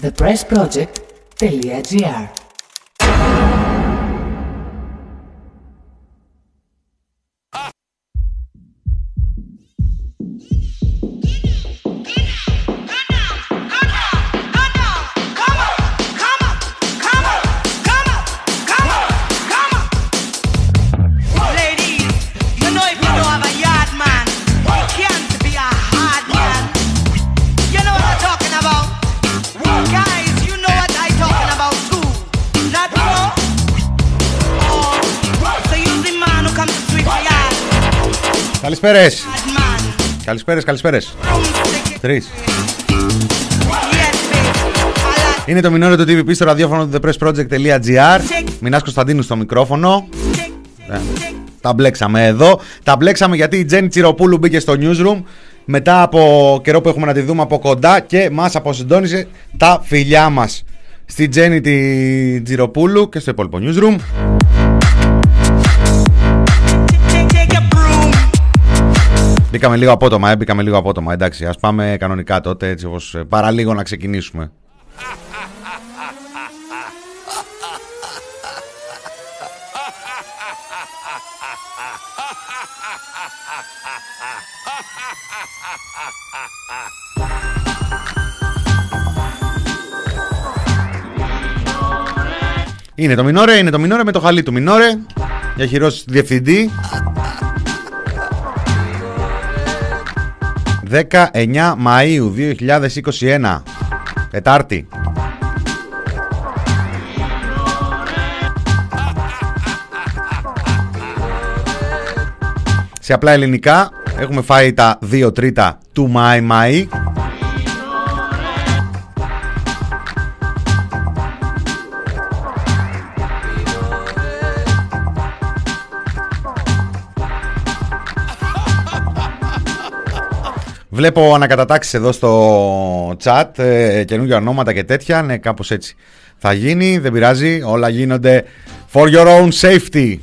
thepressproject.gr Καλησπέρες. hard man. Καλησπέρες, καλησπέρες. Broomstick. Τρεις. Yes, babe. I Είναι το μηνόριο του TVP στο ραδιόφωνο του thepressproject.gr Μινάς Κωνσταντίνου στο μικρόφωνο like Ε, Τα μπλέξαμε εδώ Τα μπλέξαμε γιατί η Τζέννη Τσιροπούλου μπήκε στο newsroom Μετά από καιρό που έχουμε να τη δούμε από κοντά Και μας αποσυντώνησε τα φιλιά μας Στη Τζέννη τη Τσιροπούλου Και στο υπόλοιπο newsroom Μπήκαμε λίγο απότομα, ε, μπήκαμε λίγο απότομα Εντάξει, ας πάμε κανονικά τότε Έτσι όπως ε, παραλίγο να ξεκινήσουμε. Είναι το Μινόρε, είναι το Μινόρε με το χαλί του Μινόρε. Για χειρός διευθυντή 19 Μαΐου 2021 Τετάρτη. Σε απλά ελληνικά έχουμε φάει τα 2 τρίτα του Μάη Μάη Βλέπω ανακατατάξεις εδώ στο chat, ε, καινούργια ονόματα και τέτοια. Ναι, κάπως έτσι θα γίνει. Δεν πειράζει. Όλα γίνονται for your own safety.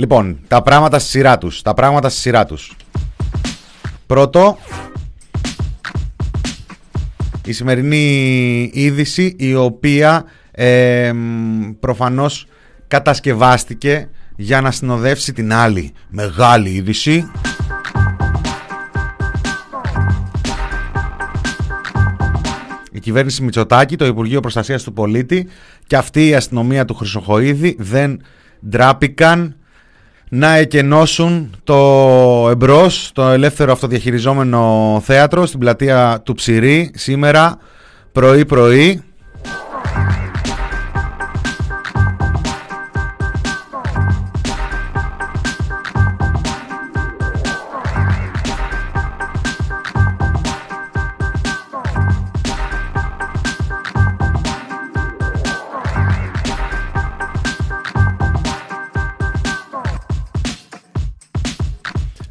Λοιπόν, τα πράγματα στη σειρά τους. Τα πράγματα στη σειρά τους. Πρώτο, η σημερινή είδηση η οποία ε, μ, προφανώς κατασκευάστηκε για να συνοδεύσει την άλλη μεγάλη είδηση. Η κυβέρνηση Μητσοτάκη, το Υπουργείο Προστασίας του Πολίτη και αυτή η αστυνομία του Χρυσοχοίδη δεν ντράπηκαν να εκενώσουν το εμπρός, το ελεύθερο αυτοδιαχειριζόμενο θέατρο στην πλατεία του Ψηρή σήμερα πρωί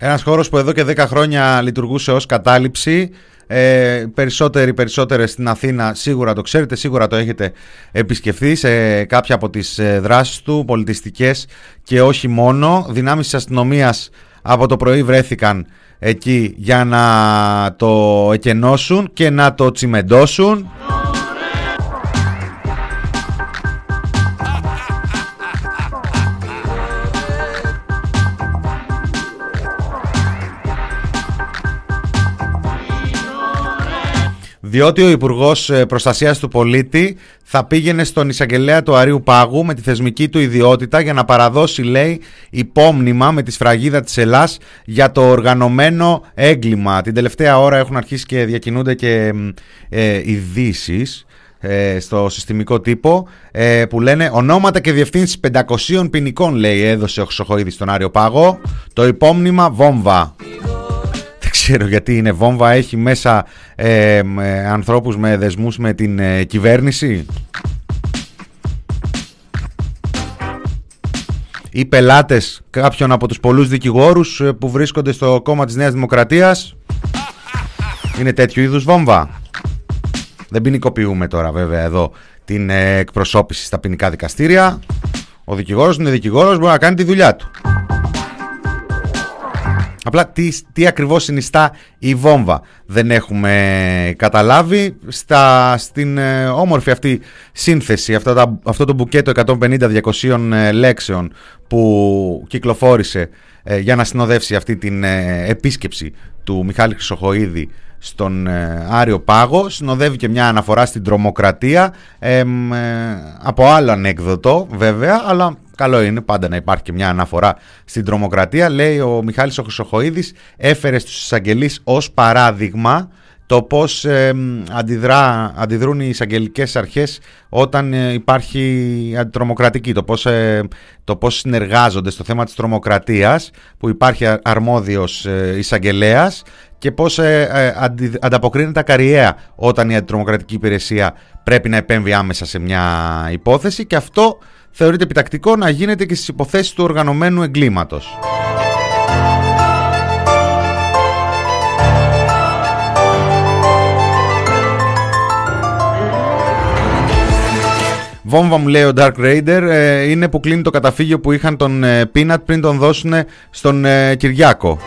Ένας χώρος που εδώ και 10 χρόνια λειτουργούσε ως κατάληψη. Ε, περισσότεροι, περισσότερες στην Αθήνα σίγουρα το ξέρετε, σίγουρα το έχετε επισκεφθεί σε κάποια από τις ε, δράσεις του, πολιτιστικές και όχι μόνο. Δυνάμεις της αστυνομίας από το πρωί βρέθηκαν εκεί για να το εκενώσουν και να το τσιμεντώσουν. Διότι ο Υπουργός Προστασίας του Πολίτη θα πήγαινε στον εισαγγελέα του Αρίου Πάγου με τη θεσμική του ιδιότητα για να παραδώσει, λέει, υπόμνημα με τη σφραγίδα της Ελλάς για το οργανωμένο έγκλημα. Την τελευταία ώρα έχουν αρχίσει και διακινούνται και ε, ειδήσεις ε, στο συστημικό τύπο ε, που λένε ονόματα και διευθύνσεις 500 ποινικών λέει έδωσε ο Χρυσοχοίδης στον Άριο Πάγο το υπόμνημα βόμβα δεν ξέρω γιατί είναι βόμβα έχει μέσα ε, ε, ανθρώπους με δεσμούς με την ε, κυβέρνηση; Ή πελάτες κάποιων από τους πολλούς δικηγόρους ε, που βρίσκονται στο κόμμα της Νέας Δημοκρατίας; Είναι τέτοιου είδους βόμβα; Δεν ποινικοποιούμε τώρα βέβαια εδώ την ε, εκπροσώπηση στα ποινικά δικαστήρια. Ο δικηγόρος είναι δικηγόρος, μπορεί να κάνει τη δουλειά του. Απλά τι, τι ακριβώς συνιστά η βόμβα. Δεν έχουμε καταλάβει στα, στην ε, όμορφη αυτή σύνθεση, αυτό, τα, αυτό το μπουκέτο 150-200 ε, λέξεων που κυκλοφόρησε ε, για να συνοδεύσει αυτή την επίσκεψη του Μιχάλη Χρυσοχοίδη στον Άριο Πάγο. Συνοδεύει και μια αναφορά στην τρομοκρατία από άλλο ανέκδοτο βέβαια αλλά Καλό είναι πάντα να υπάρχει και μια αναφορά στην τρομοκρατία. Λέει ο Μιχάλης ο Χρυσοχοίδης έφερε στους εισαγγελείς ως παράδειγμα το πώς αντιδρά, αντιδρούν οι εισαγγελικές αρχές όταν ε, υπάρχει αντιτρομοκρατική, το πώς, ε, το πώς συνεργάζονται στο θέμα της τρομοκρατίας που υπάρχει αρμόδιος ε, εισαγγελέας και πώς ανταποκρίνεται ακαριέα όταν η αντιτρομοκρατική υπηρεσία πρέπει να επέμβει άμεσα σε μια υπόθεση και αυτό θεωρείται επιτακτικό να γίνεται και στις υποθέσεις του οργανωμένου εγκλήματος. Βόμβα μου λέει ο Dark Raider ε, είναι που κλείνει το καταφύγιο που είχαν τον ε, Peanut πριν τον δώσουν στον ε, Κυριάκο.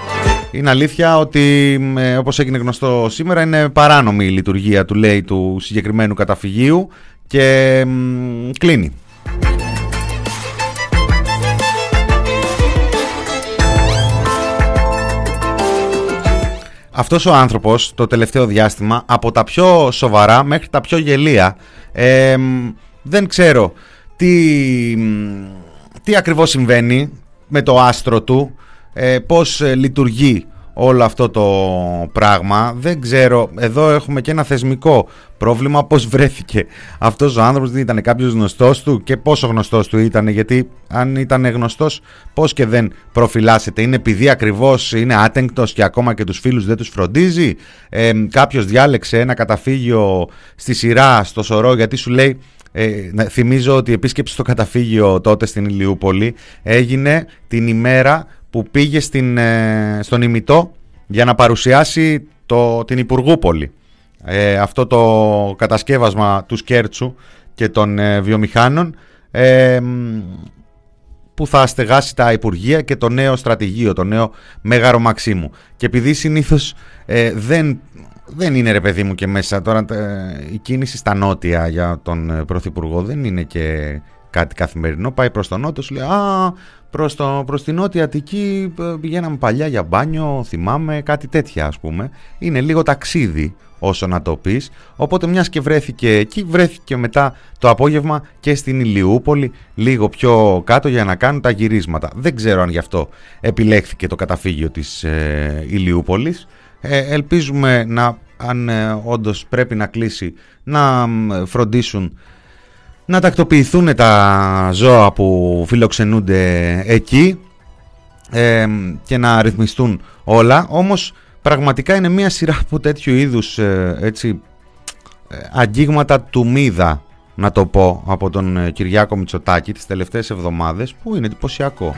Είναι αλήθεια ότι όπως έγινε γνωστό σήμερα είναι παράνομη η λειτουργία του λέει του συγκεκριμένου καταφυγίου και κλείνει. Αυτός ο άνθρωπος το τελευταίο διάστημα από τα πιο σοβαρά μέχρι τα πιο γελία δεν ξέρω τι, τι ακριβώς συμβαίνει με το άστρο του ε, πώς ε, λειτουργεί όλο αυτό το πράγμα. Δεν ξέρω, εδώ έχουμε και ένα θεσμικό πρόβλημα πώς βρέθηκε αυτός ο άνθρωπος, δεν ήταν κάποιος γνωστός του και πόσο γνωστός του ήταν, γιατί αν ήταν γνωστός πώς και δεν προφυλάσσεται. Είναι επειδή ακριβώς είναι άτεγκτος και ακόμα και τους φίλους δεν τους φροντίζει. Ε, κάποιος διάλεξε ένα καταφύγιο στη σειρά, στο σωρό, γιατί σου λέει ε, θυμίζω ότι η επίσκεψη στο καταφύγιο τότε στην Ηλιούπολη έγινε την ημέρα που πήγε στην, ε, στον ημιτό για να παρουσιάσει το, την Υπουργούπολη. Ε, αυτό το κατασκεύασμα του Σκέρτσου και των ε, βιομηχάνων που θα στεγάσει τα Υπουργεία και το νέο στρατηγείο, το νέο Μέγαρο Μαξίμου. Και επειδή συνήθως δεν, δεν είναι ρε παιδί μου και μέσα τώρα η κίνηση στα νότια για τον Πρωθυπουργό δεν είναι και κάτι καθημερινό, πάει προς τον νότο, σου λέει «Α, προς, το, προς την Νότια Αττική ε, πηγαίναμε παλιά για μπάνιο, θυμάμαι, κάτι τέτοια ας πούμε. Είναι λίγο ταξίδι όσο να το πεις. Οπότε μιας και βρέθηκε εκεί, βρέθηκε μετά το απόγευμα και στην Ηλιούπολη, λίγο πιο κάτω για να κάνουν τα γυρίσματα. Δεν ξέρω αν γι' αυτό επιλέχθηκε το καταφύγιο της ε, Ηλιούπολης. Ε, ελπίζουμε να, αν ε, όντως πρέπει να κλείσει, να φροντίσουν να τακτοποιηθούν τα ζώα που φιλοξενούνται εκεί ε, και να ρυθμιστούν όλα. Όμως πραγματικά είναι μια σειρά από τέτοιου είδους ε, έτσι, ε, αγγίγματα του μίδα να το πω από τον ε, Κυριάκο Μητσοτάκη τις τελευταίες εβδομάδες που είναι εντυπωσιακό.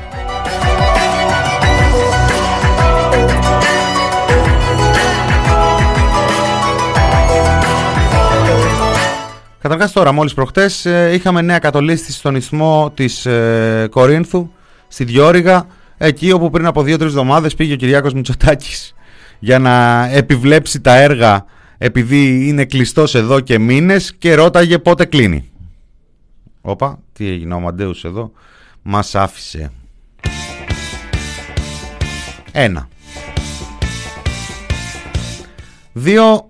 Καταρχάς τώρα, μόλις προχτές ε, είχαμε νέα κατολίσθηση στον ισθμό της ε, Κορίνθου, στη Διόρυγα, εκεί όπου πριν από δύο-τρεις εβδομάδες πήγε ο Κυριάκος Μητσοτάκης για να επιβλέψει τα έργα επειδή είναι κλειστός εδώ και μήνες και ρώταγε πότε κλείνει. Όπα, τι έγινε ο Μαντέους εδώ, μας άφησε. Ένα. Δύο,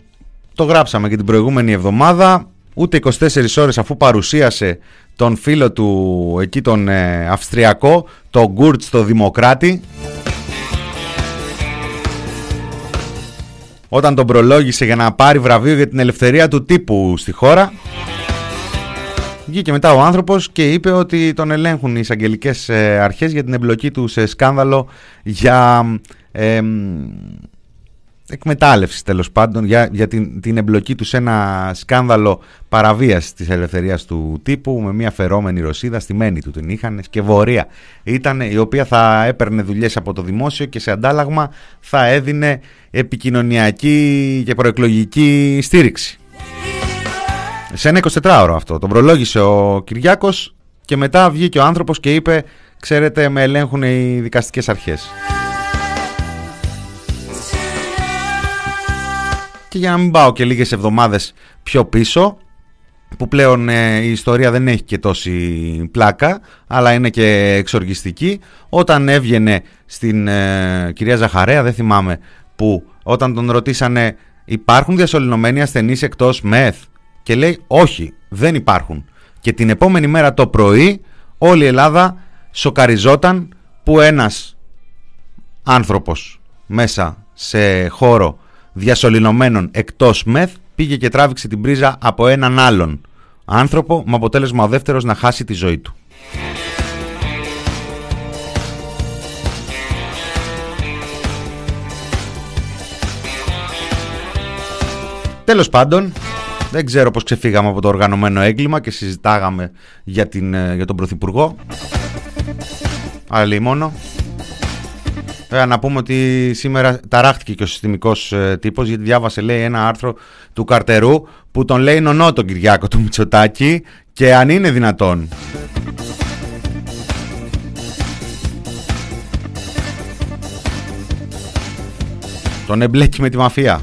το γράψαμε και την προηγούμενη εβδομάδα, ούτε 24 ώρες αφού παρουσίασε τον φίλο του εκεί τον ε, Αυστριακό, τον Γκούρτς το Δημοκράτη. Όταν τον προλόγησε για να πάρει βραβείο για την ελευθερία του τύπου στη χώρα βγήκε μετά ο άνθρωπος και είπε ότι τον ελέγχουν οι εισαγγελικές ε, αρχές για την εμπλοκή του σε σκάνδαλο για εκμετάλλευσης τέλος πάντων για, για την, την εμπλοκή τους σε ένα σκάνδαλο παραβίαση της ελευθερίας του τύπου με μια φερόμενη Ρωσίδα, στη μένη του την είχαν και βορεία ήταν η οποία θα έπαιρνε δουλειές από το δημόσιο και σε αντάλλαγμα θα έδινε επικοινωνιακή και προεκλογική στήριξη. Σε ένα 24ωρο αυτό. Τον προλόγησε ο Κυριάκος και μετά βγήκε ο άνθρωπος και είπε ξέρετε με ελέγχουν οι δικαστικές αρχές. Και για να μην πάω και λίγες εβδομάδες πιο πίσω, που πλέον ε, η ιστορία δεν έχει και τόση πλάκα, αλλά είναι και εξοργιστική, όταν έβγαινε στην ε, κυρία Ζαχαρέα, δεν θυμάμαι που, όταν τον ρωτήσανε υπάρχουν διασωληνωμένοι ασθενείς εκτός ΜΕΘ; Και λέει όχι, δεν υπάρχουν. Και την επόμενη μέρα το πρωί όλη η Ελλάδα σοκαριζόταν που ένας άνθρωπος μέσα σε χώρο διασωληνωμένων εκτός μεθ πήγε και τράβηξε την πρίζα από έναν άλλον άνθρωπο με αποτέλεσμα ο δεύτερος να χάσει τη ζωή του. Τέλος πάντων, δεν ξέρω πώς ξεφύγαμε από το οργανωμένο έγκλημα και συζητάγαμε για, την, ε, για τον Πρωθυπουργό. Αλλά μόνο. Ε, να πούμε ότι σήμερα ταράχτηκε και ο συστημικός ε, τύπος γιατί διάβασε λέει ένα άρθρο του Καρτερού που τον λέει νονό τον Κυριάκο του Μητσοτάκη και αν είναι δυνατόν. Τον εμπλέκει με τη μαφία.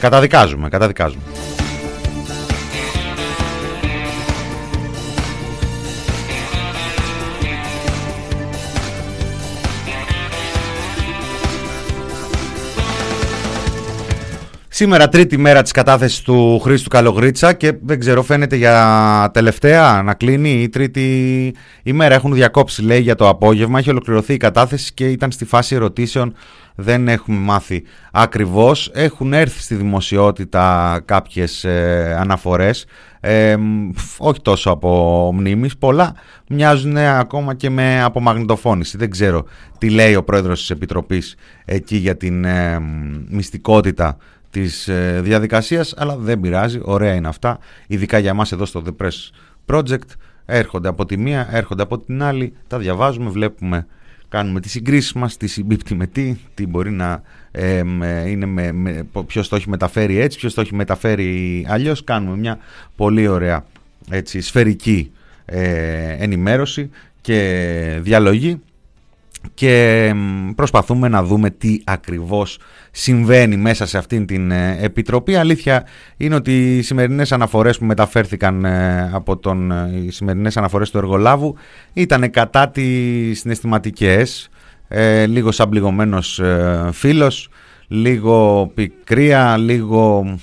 Καταδικάζουμε, καταδικάζουμε. Σήμερα τρίτη μέρα της κατάθεσης του Χρήστου Καλογρίτσα και δεν ξέρω φαίνεται για τελευταία να κλείνει η τρίτη ημέρα. Έχουν διακόψει λέει για το απόγευμα, έχει ολοκληρωθεί η κατάθεση και ήταν στη φάση ερωτήσεων δεν έχουμε μάθει ακριβώς. Έχουν έρθει στη δημοσιότητα κάποιες ε, αναφορές, ε, όχι τόσο από μνήμης, πολλά μοιάζουν ακόμα και με απομαγνητοφώνηση. Δεν ξέρω τι λέει ο πρόεδρος της Επιτροπής εκεί για την ε, μυστικότητα της ε, διαδικασίας, αλλά δεν πειράζει, ωραία είναι αυτά, ειδικά για μας εδώ στο The Press Project, έρχονται από τη μία, έρχονται από την άλλη, τα διαβάζουμε, βλέπουμε, κάνουμε τις συγκρίσεις μας, τι συμπίπτει με τι, τι μπορεί να ε, είναι με, με, ποιος το έχει μεταφέρει έτσι, ποιος το έχει μεταφέρει αλλιώς, κάνουμε μια πολύ ωραία έτσι, σφαιρική ε, ενημέρωση και διαλογή και προσπαθούμε να δούμε τι ακριβώς συμβαίνει μέσα σε αυτήν την ε, επιτροπή. Αλήθεια είναι ότι οι σημερινές αναφορές που μεταφέρθηκαν ε, από τον, ε, οι σημερινές αναφορές του εργολάβου ήταν κατά τις συναισθηματικές, ε, λίγο σαν πληγωμένος φίλος, λίγο πικρία, λίγο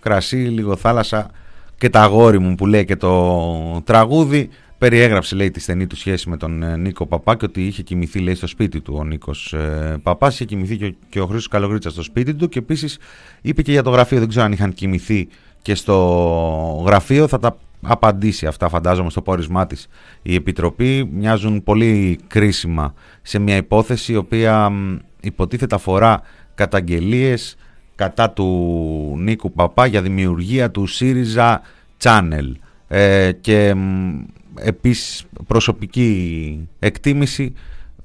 κρασί, λίγο θάλασσα και τα αγόρι μου που λέει και το τραγούδι Περιέγραψε λέει τη στενή του σχέση με τον ε, Νίκο Παπά και ότι είχε κοιμηθεί λέει στο σπίτι του ο Νίκος ε, Παπάς, είχε κοιμηθεί και ο, και ο Χρήστος Καλογρίτσα στο σπίτι του και επίσης είπε και για το γραφείο, δεν ξέρω αν είχαν κοιμηθεί και στο γραφείο, θα τα απαντήσει αυτά φαντάζομαι στο πόρισμά της η Επιτροπή, μοιάζουν πολύ κρίσιμα σε μια υπόθεση η οποία υποτίθεται αφορά καταγγελίες κατά του Νίκου Παπά για δημιουργία του ΣΥΡΙΖΑ Channel. Ε, και επίσης προσωπική εκτίμηση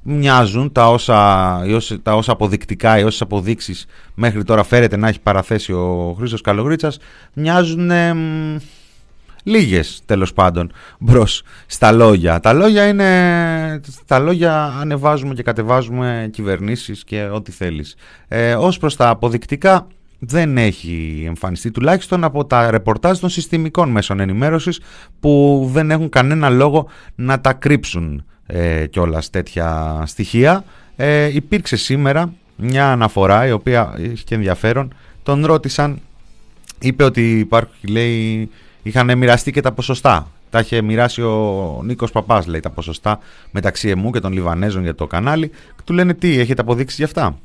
μοιάζουν τα όσα, τα όσα αποδεικτικά, οι όσες αποδείξεις μέχρι τώρα φέρεται να έχει παραθέσει ο Χρήστος Καλογρίτσας μοιάζουν ε, λίγες τέλος πάντων μπρος στα λόγια. Τα λόγια είναι, τα λόγια ανεβάζουμε και κατεβάζουμε κυβερνήσεις και ό,τι θέλεις. Ε, ως προς τα αποδεικτικά δεν έχει εμφανιστεί τουλάχιστον από τα ρεπορτάζ των συστημικών μέσων ενημέρωσης που δεν έχουν κανένα λόγο να τα κρύψουν ε, κιόλας τέτοια στοιχεία. Ε, υπήρξε σήμερα μια αναφορά η οποία έχει και ενδιαφέρον. Τον ρώτησαν, είπε ότι υπάρχει, λέει, είχαν μοιραστεί και τα ποσοστά. Τα είχε μοιράσει ο Νίκος Παπάς, λέει, τα ποσοστά μεταξύ εμού και των Λιβανέζων για το κανάλι. του λένε τι, έχετε αποδείξεις γι' αυτά;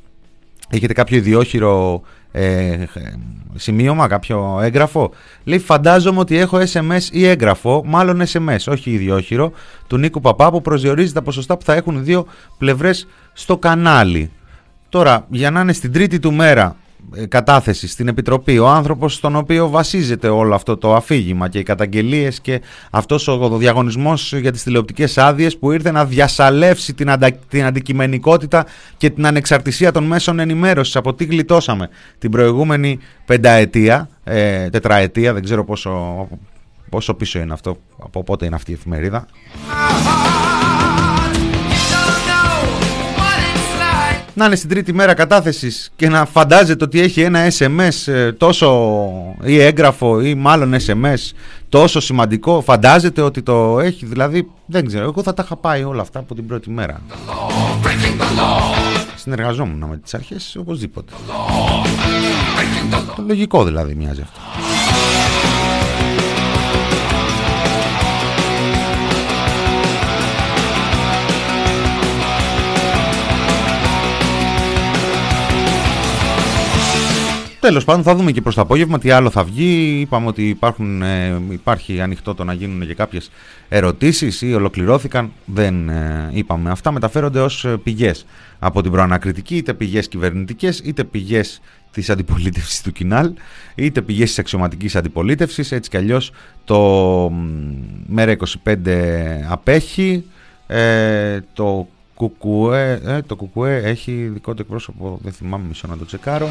Έχετε κάποιο ιδιόχειρο ε, σημείωμα, κάποιο έγγραφο. Λέει φαντάζομαι ότι έχω SMS ή έγγραφο, μάλλον SMS, όχι ιδιόχειρο, του Νίκου Παπά που προσδιορίζει τα ποσοστά που θα έχουν δύο πλευρές στο κανάλι. Τώρα, για να είναι στην τρίτη του μέρα ε, κατάθεση στην Επιτροπή, ο άνθρωπος στον οποίο βασίζεται όλο αυτό το αφήγημα και οι καταγγελίες και αυτός ο διαγωνισμός για τις τηλεοπτικές άδειες που ήρθε να διασαλεύσει την, αντα... την αντικειμενικότητα και την ανεξαρτησία των μέσων ενημέρωσης από τι γλιτώσαμε. Την προηγούμενη πενταετία, ε, τετραετία, δεν ξέρω πόσο, πόσο πίσω είναι αυτό, από πότε είναι αυτή η εφημερίδα. Να είναι στην τρίτη μέρα κατάθεσης και να φαντάζεται ότι έχει ένα SMS ε, τόσο ή έγγραφο ή μάλλον SMS τόσο σημαντικό, φαντάζεται ότι το έχει, δηλαδή δεν ξέρω, εγώ θα τα είχα πάει όλα αυτά από την πρώτη μέρα. Συνεργαζόμουν με τις αρχές οπωσδήποτε. Το λογικό δηλαδή μοιάζει αυτό. Τέλος πάντων, θα δούμε και προς το απόγευμα τι άλλο θα βγει. Είπαμε ότι υπάρχουν, ε, υπάρχει ανοιχτό το να γίνουν και κάποιες ερωτήσεις ή ολοκληρώθηκαν. Δεν ε, είπαμε. Αυτά μεταφέρονται ως ε, πηγές από την προανακριτική, είτε πηγές κυβερνητικές, είτε πηγές της αντιπολίτευσης του Κινάλ, είτε πηγές της αξιωματικής αντιπολίτευσης. Έτσι κι αλλιώς το ΜΕΡΑ25 απέχει. Ε, το Κουκουέ, ε, το Κουκουέ έχει δικό του εκπρόσωπο, δεν θυμάμαι μισό να το τσεκάρω.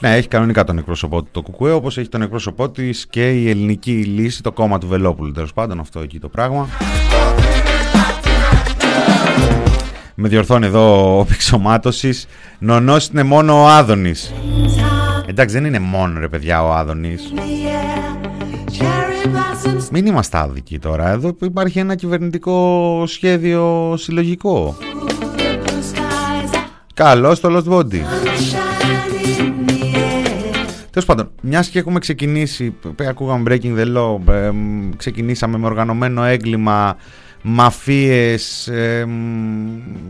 Ναι, έχει κανονικά τον εκπρόσωπό του το Κουκουέ, όπως έχει τον εκπρόσωπό της και η ελληνική λύση, το κόμμα του Βελόπουλου. Τέλος πάντων, αυτό εκεί το πράγμα. Με διορθώνει εδώ ο Πηξομάτωσης. Νονός είναι μόνο ο Άδωνης. Εντάξει, δεν είναι μόνο ρε παιδιά ο Άδωνης. Μην είμαστε άδικοι τώρα. Εδώ υπάρχει ένα κυβερνητικό σχέδιο συλλογικό. Καλό στο Lost Body. Τέλος πάντων, μιας και έχουμε ξεκινήσει, ακούγαμε Breaking the Law, ε, ξεκινήσαμε με οργανωμένο έγκλημα, μαφίες, ε,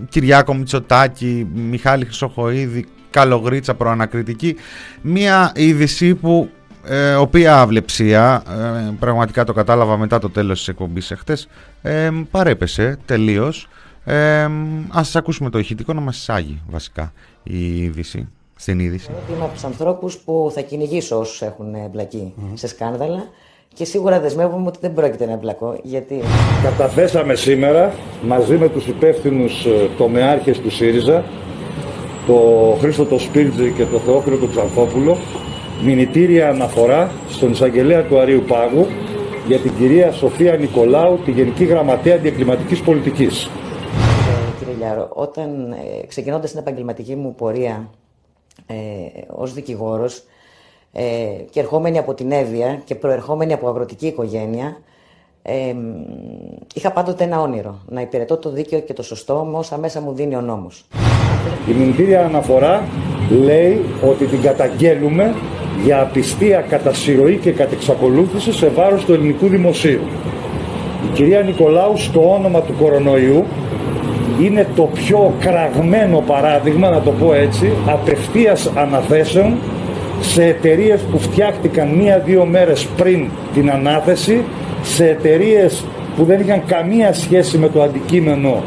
Κυριάκο Μητσοτάκη, Μιχάλη Χρυσοχοίδη, Καλογρίτσα προανακριτική. Μια είδηση που, ε, οποία αυλεψία, ε, πραγματικά το κατάλαβα μετά το τέλος της εκπομπής εχθές, ε, παρέπεσε τελείως. Ε, ας ακούσουμε το ηχητικό να μας εισάγει βασικά η είδηση στην είδηση. Είμαι από τους ανθρώπους που θα κυνηγήσω όσους έχουν εμπλακεί σε σκάνδαλα και σίγουρα δεσμεύομαι ότι δεν πρόκειται να εμπλακώ. Γιατί. Καταθέσαμε σήμερα μαζί με τους υπεύθυνους ε, τομεάρχες του ΣΥΡΙΖΑ, το Χρήστο το Σπίρτζη και το Θεόφιλο του Ξανθόπουλο, μηνυτήρια αναφορά στον εισαγγελέα του Αρίου Πάγου για την κυρία Σοφία Νικολάου, τη Γενική Γραμματέα Αντιεκκληματική Πολιτικής. Ε, κύριε Λιάρο, όταν ε, ξεκινώντας την επαγγελματική μου πορεία ε, ως δικηγόρος ε, και ερχόμενη από την Εύβοια και προερχόμενη από αγροτική οικογένεια ε, είχα πάντοτε ένα όνειρο, να υπηρετώ το δίκαιο και το σωστό με όσα μέσα μου δίνει ο νόμος. Η μηνυτήρια αναφορά λέει ότι την καταγγέλουμε για απιστία κατά συρροή και κατά εξακολούθηση σε βάρος του ελληνικού δημοσίου. Η κυρία Νικολάου στο όνομα του κορονοϊού είναι το πιο κραγμένο παράδειγμα, να το πω έτσι, απευθείας αναθέσεων σε εταιρείες που φτιάχτηκαν μία-δύο μέρες πριν την ανάθεση, σε εταιρείες που δεν είχαν καμία σχέση με το αντικείμενο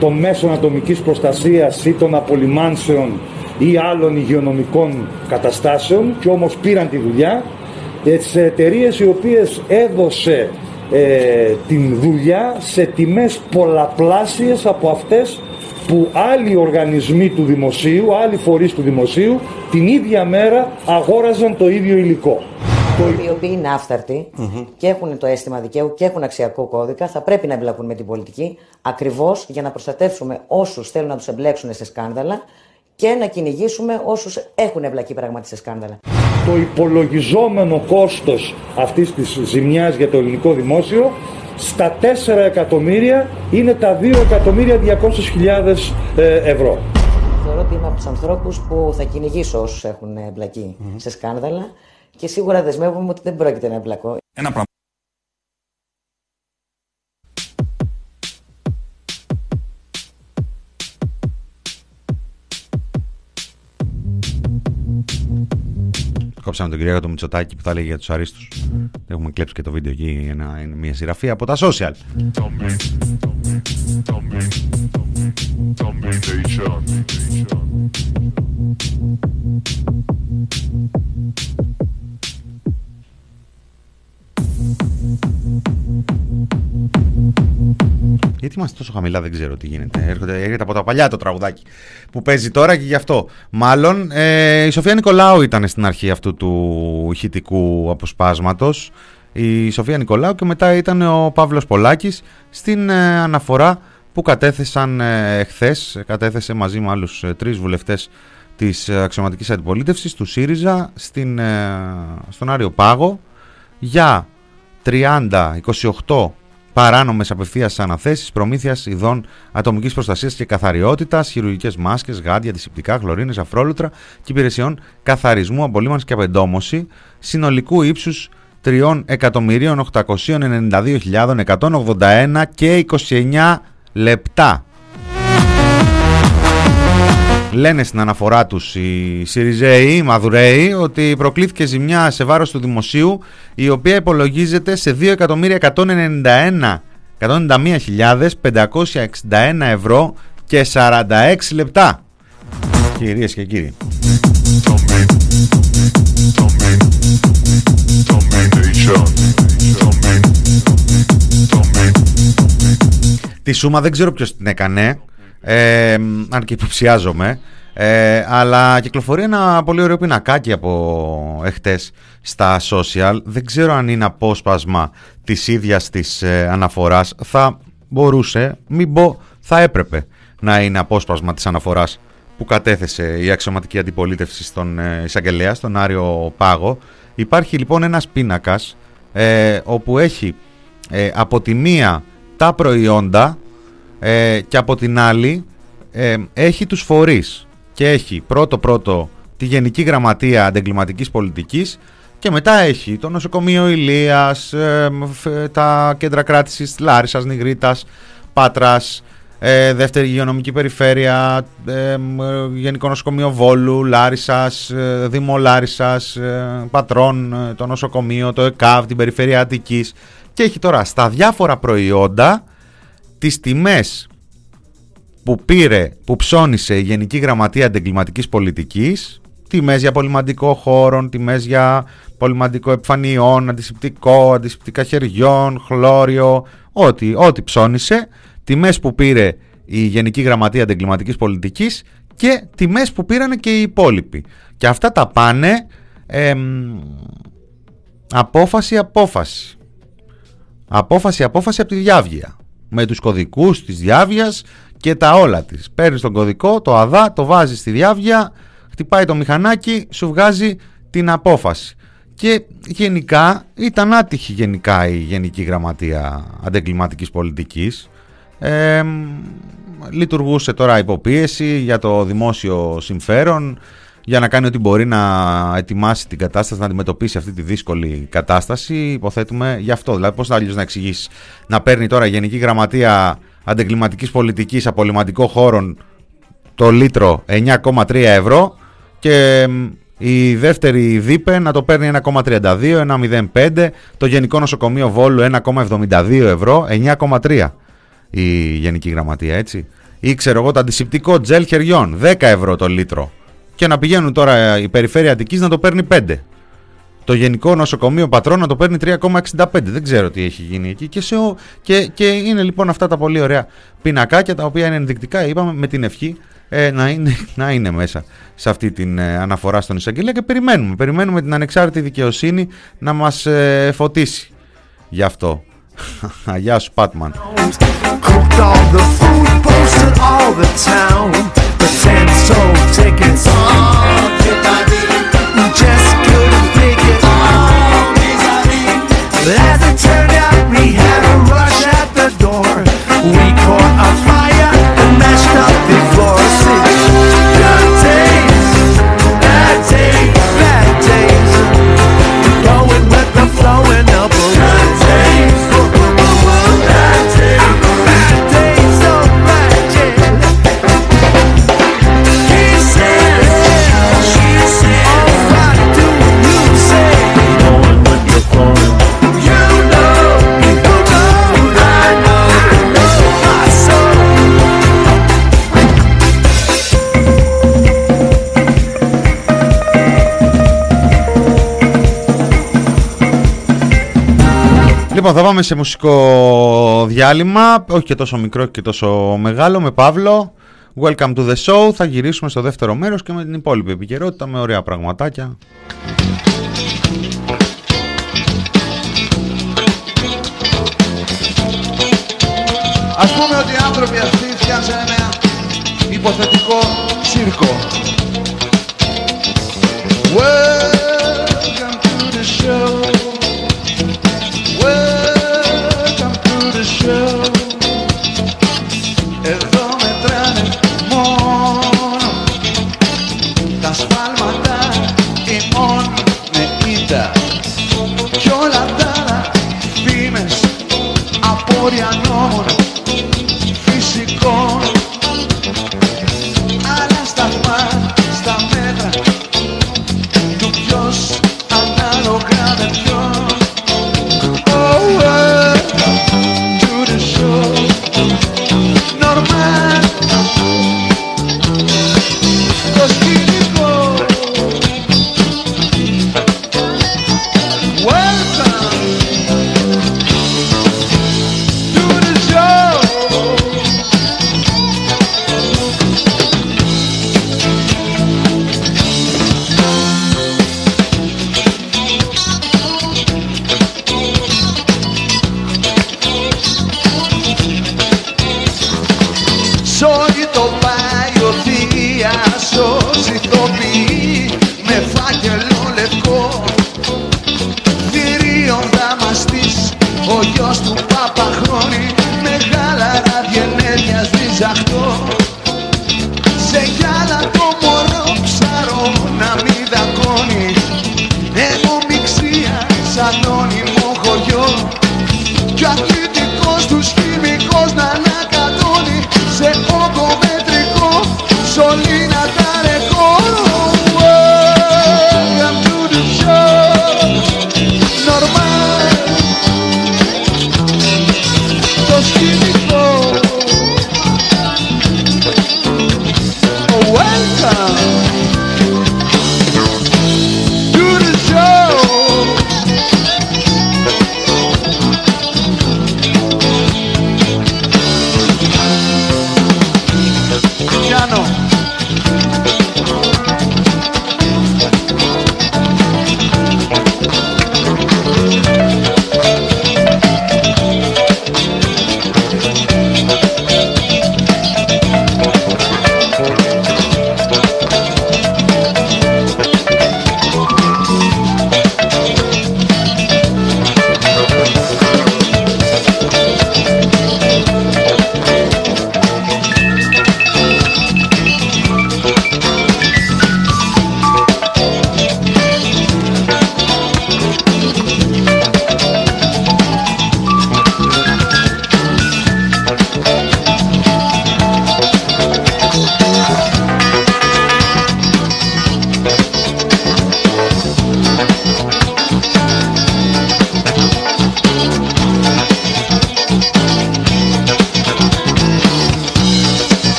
των μέσων ατομικής προστασίας ή των απολυμάνσεων ή άλλων υγειονομικών καταστάσεων και όμως πήραν τη δουλειά σε εταιρείες οι οποίες έδωσε ε, την δουλειά σε τιμές πολλαπλάσιες από αυτές που άλλοι οργανισμοί του δημοσίου, άλλοι φορείς του δημοσίου την ίδια μέρα αγόραζαν το ίδιο υλικό. άνθρωποι οι οποίοι είναι άφθαρτοι και έχουν το αίσθημα δικαίου και έχουν αξιακό κώδικα θα πρέπει να εμπλακούν με την πολιτική ακριβώς για να προστατεύσουμε όσους θέλουν να τους εμπλέξουν σε σκάνδαλα και να κυνηγήσουμε όσους έχουν εμπλακεί πράγματι σε σκάνδαλα. Το υπολογιζόμενο κόστος αυτής της ζημιάς για το ελληνικό δημόσιο στα 4 εκατομμύρια είναι τα 2 εκατομμύρια 200.000 ε, ευρώ. Θεωρώ ότι είμαι από τους ανθρώπους που θα κυνηγήσω όσους έχουν εμπλακεί σε σκάνδαλα και σίγουρα δεσμεύομαι ότι δεν πρόκειται να εμπλακώ. Ένα πράγμα. Κόψαμε τον κυρία του Μητσοτάκη που θα έλεγε για του αρίστου. Έχουμε κλέψει και το βίντεο εκεί. Ένα, είναι μια σειραφή από τα social. Γιατί είμαστε τόσο χαμηλά, δεν ξέρω τι γίνεται. Έρχεται, έρχεται από τα παλιά το τραγουδάκι που παίζει τώρα και γι' αυτό. Μάλλον ε, η Σοφία Νικολάου ήταν στην αρχή αυτού του ηχητικού αποσπάσματος. Η Σοφία Νικολάου και μετά ήταν ο Παύλος Πολάκης στην ε, αναφορά που κατέθεσαν ε, εχθές, κατέθεσε μαζί με άλλους ε, τρεις βουλευτές της ε, αξιωματικής αντιπολίτευσης του ΣΥΡΙΖΑ στην, ε, στον Άριο Πάγο για 30, 28 παράνομες απευθείας αναθέσεις προμήθειας ειδών ατομικής προστασίας και καθαριότητας, χειρουργικές μάσκες, γάντια, αντισηπτικά, χλωρίνες, αφρόλουτρα και υπηρεσιών καθαρισμού, απολύμανση και απεντόμωση συνολικού ύψους 3.892.181 και 29 λεπτά. Λένε στην αναφορά τους οι Σιριζέοι, οι Μαδουρέοι, ότι προκλήθηκε ζημιά σε βάρος του δημοσίου, η οποία υπολογίζεται σε 2.191.561 ευρώ και 46 λεπτά. Κυρίες και κύριοι. Τη σούμα δεν ξέρω ποιος την έκανε, ε, αν και υποψιάζομαι. Ε, αλλά κυκλοφορεί ένα πολύ ωραίο πινακάκι από εχθές στα social. Δεν ξέρω αν είναι απόσπασμα της ίδιας της ε, αναφοράς. Θα μπορούσε, μην πω, θα έπρεπε να είναι απόσπασμα της αναφοράς που κατέθεσε η αξιωματική αντιπολίτευση στον ε, εισαγγελέα, στον Άριο Πάγο. Υπάρχει λοιπόν ένας πίνακας ε, όπου έχει ε, από τη μία τα προϊόντα ε, και από την άλλη ε, έχει τους φορείς και έχει πρώτο πρώτο τη Γενική Γραμματεία Αντεγκληματικής Πολιτικής και μετά έχει το νοσοκομείο Ηλίας, ε, τα κέντρα κράτησης Λάρισας, Νιγρίτας, Πάτρας, ε, δεύτερη υγειονομική περιφέρεια, ε, Γενικό Νοσοκομείο Βόλου, Λάρισας, ε, Δήμο Λάρισας, Πατρών, το νοσοκομείο, το ΕΚΑΒ, την περιφέρεια Αττικής. Και έχει τώρα στα διάφορα προϊόντα τις τιμές που πήρε, που ψώνισε η Γενική Γραμματεία Αντεγκληματικής Πολιτικής, τιμές για πολυμαντικό χώρων, τιμές για πολυμαντικό επιφανειών, αντισηπτικό, αντισηπτικά χεριών, χλώριο, ό,τι, ό,τι ψώνισε, τιμές που πήρε η Γενική Γραμματεία Αντεγκληματικής Πολιτικής και τιμές που πήραν και οι υπόλοιποι. Και αυτά τα πάνε απόφαση απόφαση. Απόφαση απόφαση από τη διάβγεια. Με τους κωδικούς της διάβγειας και τα όλα της. Παίρνεις τον κωδικό, το ΑΔΑ, το βάζεις στη διάβγεια, χτυπάει το μηχανάκι, σου βγάζει την απόφαση. Και γενικά ήταν άτυχη γενικά η Γενική Γραμματεία Αντεγκληματικής Πολιτικής. Ε, λειτουργούσε τώρα υποπίεση για το δημόσιο συμφέρον για να κάνει ό,τι μπορεί να ετοιμάσει την κατάσταση, να αντιμετωπίσει αυτή τη δύσκολη κατάσταση. Υποθέτουμε γι' αυτό. Δηλαδή, πώς θα αλλιώ να εξηγήσει να παίρνει τώρα η Γενική Γραμματεία Αντεγκληματική Πολιτικής απολυματικών χώρων το λίτρο 9,3 ευρώ και η δεύτερη ΔΥΠΕ να το παίρνει 1,32, 1,05, το Γενικό Νοσοκομείο Βόλου 1,72 ευρώ, 9,3 η Γενική Γραμματεία, έτσι. Ή ξέρω εγώ το αντισηπτικό τζελ χεριών, 10 ευρώ το λίτρο και να πηγαίνουν τώρα η περιφέρεια Αττικής να το παίρνει 5. Το Γενικό Νοσοκομείο Πατρών να το παίρνει 3,65. Δεν ξέρω τι έχει γίνει εκεί. Και, είναι λοιπόν αυτά τα πολύ ωραία πινακάκια τα οποία είναι ενδεικτικά, είπαμε, με την ευχή ε, να, είναι, να είναι μέσα σε αυτή την ε, αναφορά στον εισαγγελέα και περιμένουμε. Περιμένουμε την ανεξάρτητη δικαιοσύνη να μας ε, φωτίσει γι' αυτό. Γεια σου Πάτμαν. Λοιπόν, θα πάμε σε μουσικό διάλειμμα, όχι και τόσο μικρό και τόσο μεγάλο, με Παύλο. Welcome to the show. Θα γυρίσουμε στο δεύτερο μέρος και με την υπόλοιπη επικαιρότητα, με ωραία πραγματάκια. Α πούμε ότι οι άνθρωποι αυτοί φτιάξαν ένα υποθετικό σύρκο. Welcome to the show. memoria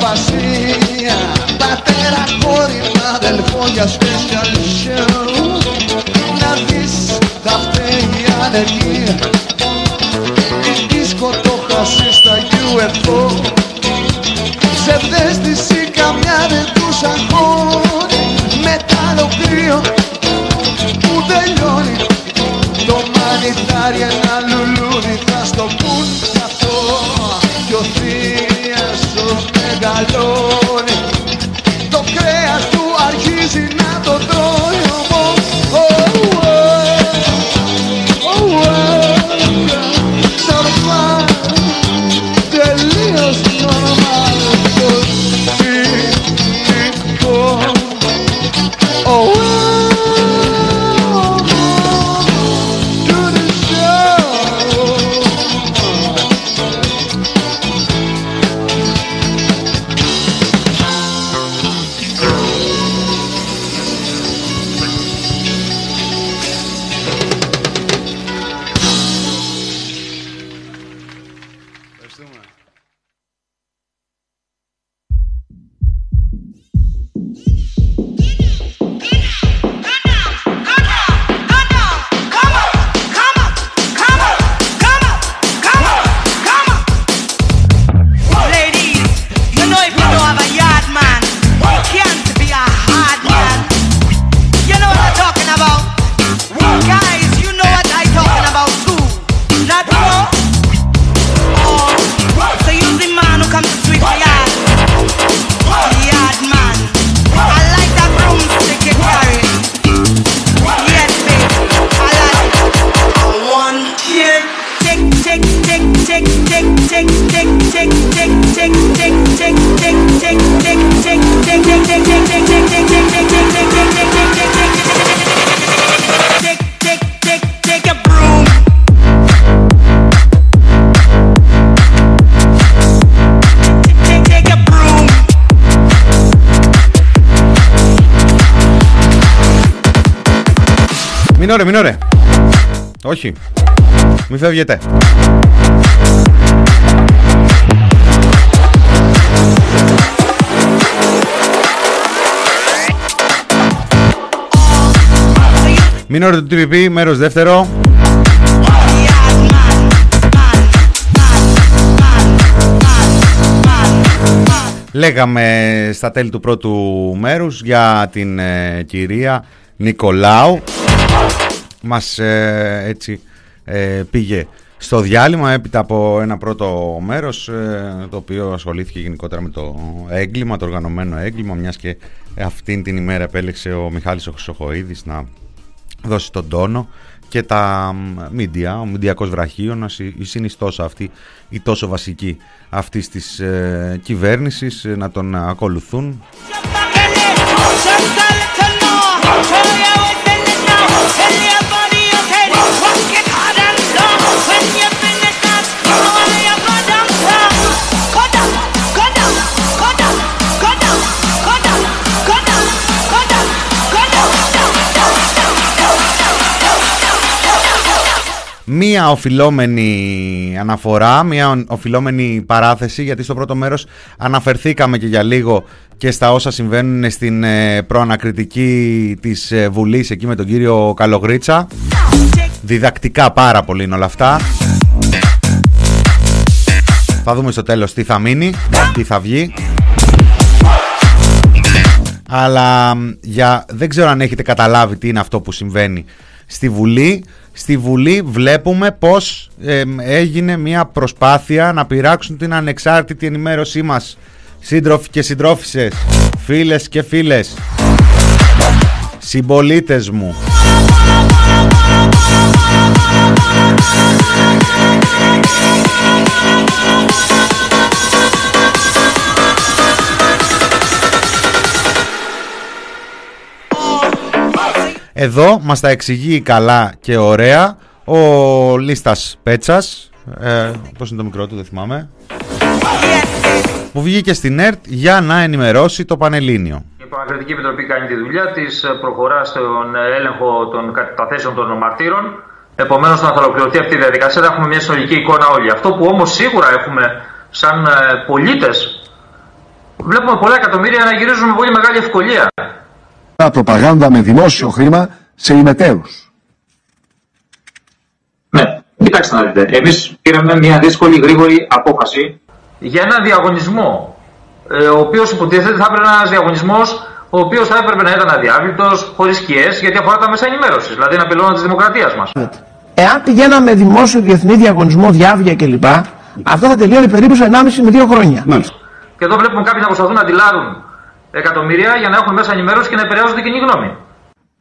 στην Οβασία Πατέρα, κόρη, αδελφό για special show. Να δεις θα φταίει η ανεργία Η δίσκο το χασί στα UFO Ψευδέστηση καμιά δεν τους αγχώνει Μετάλλο κρύο που τελειώνει το μανιτάρι ένα λουλούδι regalo. Μινόρε, μινόρε. Όχι. Μη φεύγετε. Μινόρε του TPP, μέρος δεύτερο. Λέγαμε στα τέλη του πρώτου μέρους για την ε, κυρία Νικολάου. Μας ε, έτσι ε, πήγε στο διάλειμμα έπειτα από ένα πρώτο μέρος ε, το οποίο ασχολήθηκε γενικότερα με το έγκλημα, το οργανωμένο έγκλημα μιας και αυτήν την ημέρα επέλεξε ο Μιχάλης ο Χρυσοχοίδης να δώσει τον τόνο και τα μίντια, ο μηντιακός βραχίωνας, η η συνιστόσα αυτή, η τόσο βασική αυτής της ε, κυβέρνησης ε, να τον ακολουθούν μία οφειλόμενη αναφορά, μία οφειλόμενη παράθεση γιατί στο πρώτο μέρος αναφερθήκαμε και για λίγο και στα όσα συμβαίνουν στην ε, προανακριτική της ε, Βουλής εκεί με τον κύριο Καλογρίτσα. Διδακτικά πάρα πολύ είναι όλα αυτά. Θα δούμε στο τέλος τι θα μείνει, τι θα βγει. Αλλά μ, για, δεν ξέρω αν έχετε καταλάβει τι είναι αυτό που συμβαίνει στη Βουλή. Στη Βουλή βλέπουμε πως εμ, έγινε μια προσπάθεια να πειράξουν την ανεξάρτητη ενημέρωσή μας. Σύντροφοι και συντρόφισσες, φίλες και φίλες, συμπολίτες μου. Εδώ μας τα εξηγεί καλά και ωραία ο Λίστας Πέτσας, ε, πώς είναι το μικρό του δεν θυμάμαι, που βγήκε στην ΕΡΤ για να ενημερώσει το Πανελλήνιο. Η Πανακριτική Επιτροπή κάνει τη δουλειά της, προχωρά στον έλεγχο των καταθέσεων των μαρτύρων. Επομένως, όταν θα ολοκληρωθεί αυτή η διαδικασία, θα έχουμε μια συνολική εικόνα όλοι. Αυτό που όμως σίγουρα έχουμε σαν πολίτες, βλέπουμε πολλά εκατομμύρια να γυρίζουν με πολύ μεγάλη ευκολία. Προπαγάνδα με δημόσιο χρήμα σε ημετέρους. Ναι, κοιτάξτε να δείτε. Εμείς πήραμε μια δύσκολη, γρήγορη απόφαση για ένα διαγωνισμό. ε, Ο οποίος υποτίθεται θα έπρεπε ένας διαγωνισμός ο οποίος θα έπρεπε να ήταν αδιάβλητος, χωρίς σκιέ, γιατί αφορά τα μέσα ενημέρωσης, δηλαδή ένα πυλώνα της δημοκρατίας μας. Εάν πηγαίναμε δημόσιο διεθνή διαγωνισμό, διάβια κλπ., αυτό θα τελειώνει περίπου σε 1,5 με 2 χρόνια. Και εδώ βλέπουμε κάποιοι να προσπαθούν να αντιλάρουν εκατομμύρια για να έχουν μέσα ενημέρωση και να επηρεάζουν την κοινή γνώμη.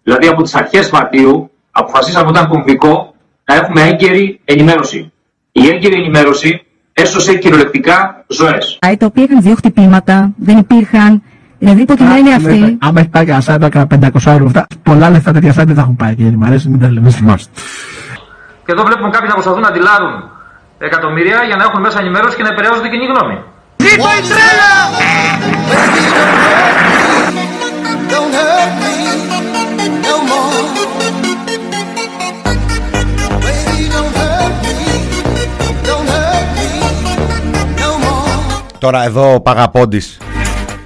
Δηλαδή από τις αρχές Μαρτίου αποφασίσαμε όταν κομβικό να έχουμε έγκαιρη ενημέρωση. Η έγκαιρη ενημέρωση έσωσε κυριολεκτικά ζωές. τα οποία είχαν δύο χτυπήματα, δεν υπήρχαν. Δηλαδή υπό την έννοια αυτή. Άμα έχει πάει κανένα site έκανα 500 ευρώ αυτά, πολλά λεφτά τέτοια site δεν θα έχουν πάει. Και μου αρέσει, μην τα λέμε θυμάστε. Και εδώ βλέπουμε κάποιοι να προσπαθούν να αντιλάρουν εκατομμύρια για να έχουν μέσα ενημέρωση και να επηρεάζουν την κοινή γνώμη. Ζήτω η τρέλα! Don't hurt me no more. Baby, don't hurt me. Don't hurt me no more. Τώρα εδώ ο Παγαπώντης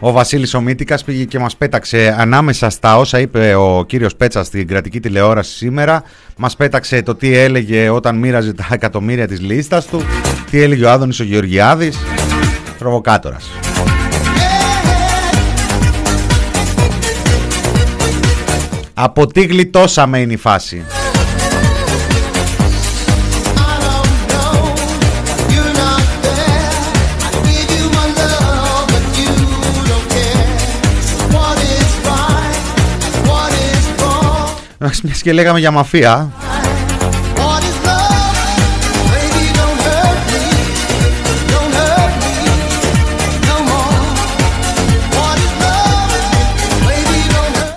ο Βασίλης ο Μήτικας πήγε και μας πέταξε ανάμεσα στα όσα είπε ο κύριος Πέτσας στην κρατική τηλεόραση σήμερα μας πέταξε το τι έλεγε όταν μοίραζε τα εκατομμύρια της λίστας του τι έλεγε ο Άδωνης ο Γεωργιάδης προβοκάτορας Από τι γλιτώσαμε είναι η φάση I don't know. You're not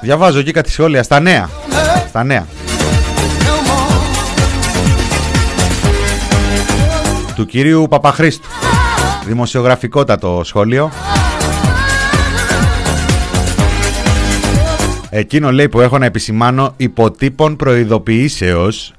Διαβάζω εκεί κάτι σχόλια στα νέα Στα νέα no more. του κυρίου Παπαχρήστου. Δημοσιογραφικότατο σχόλιο. Εκείνο λέει που έχω να επισημάνω υποτύπων προειδοποιήσεως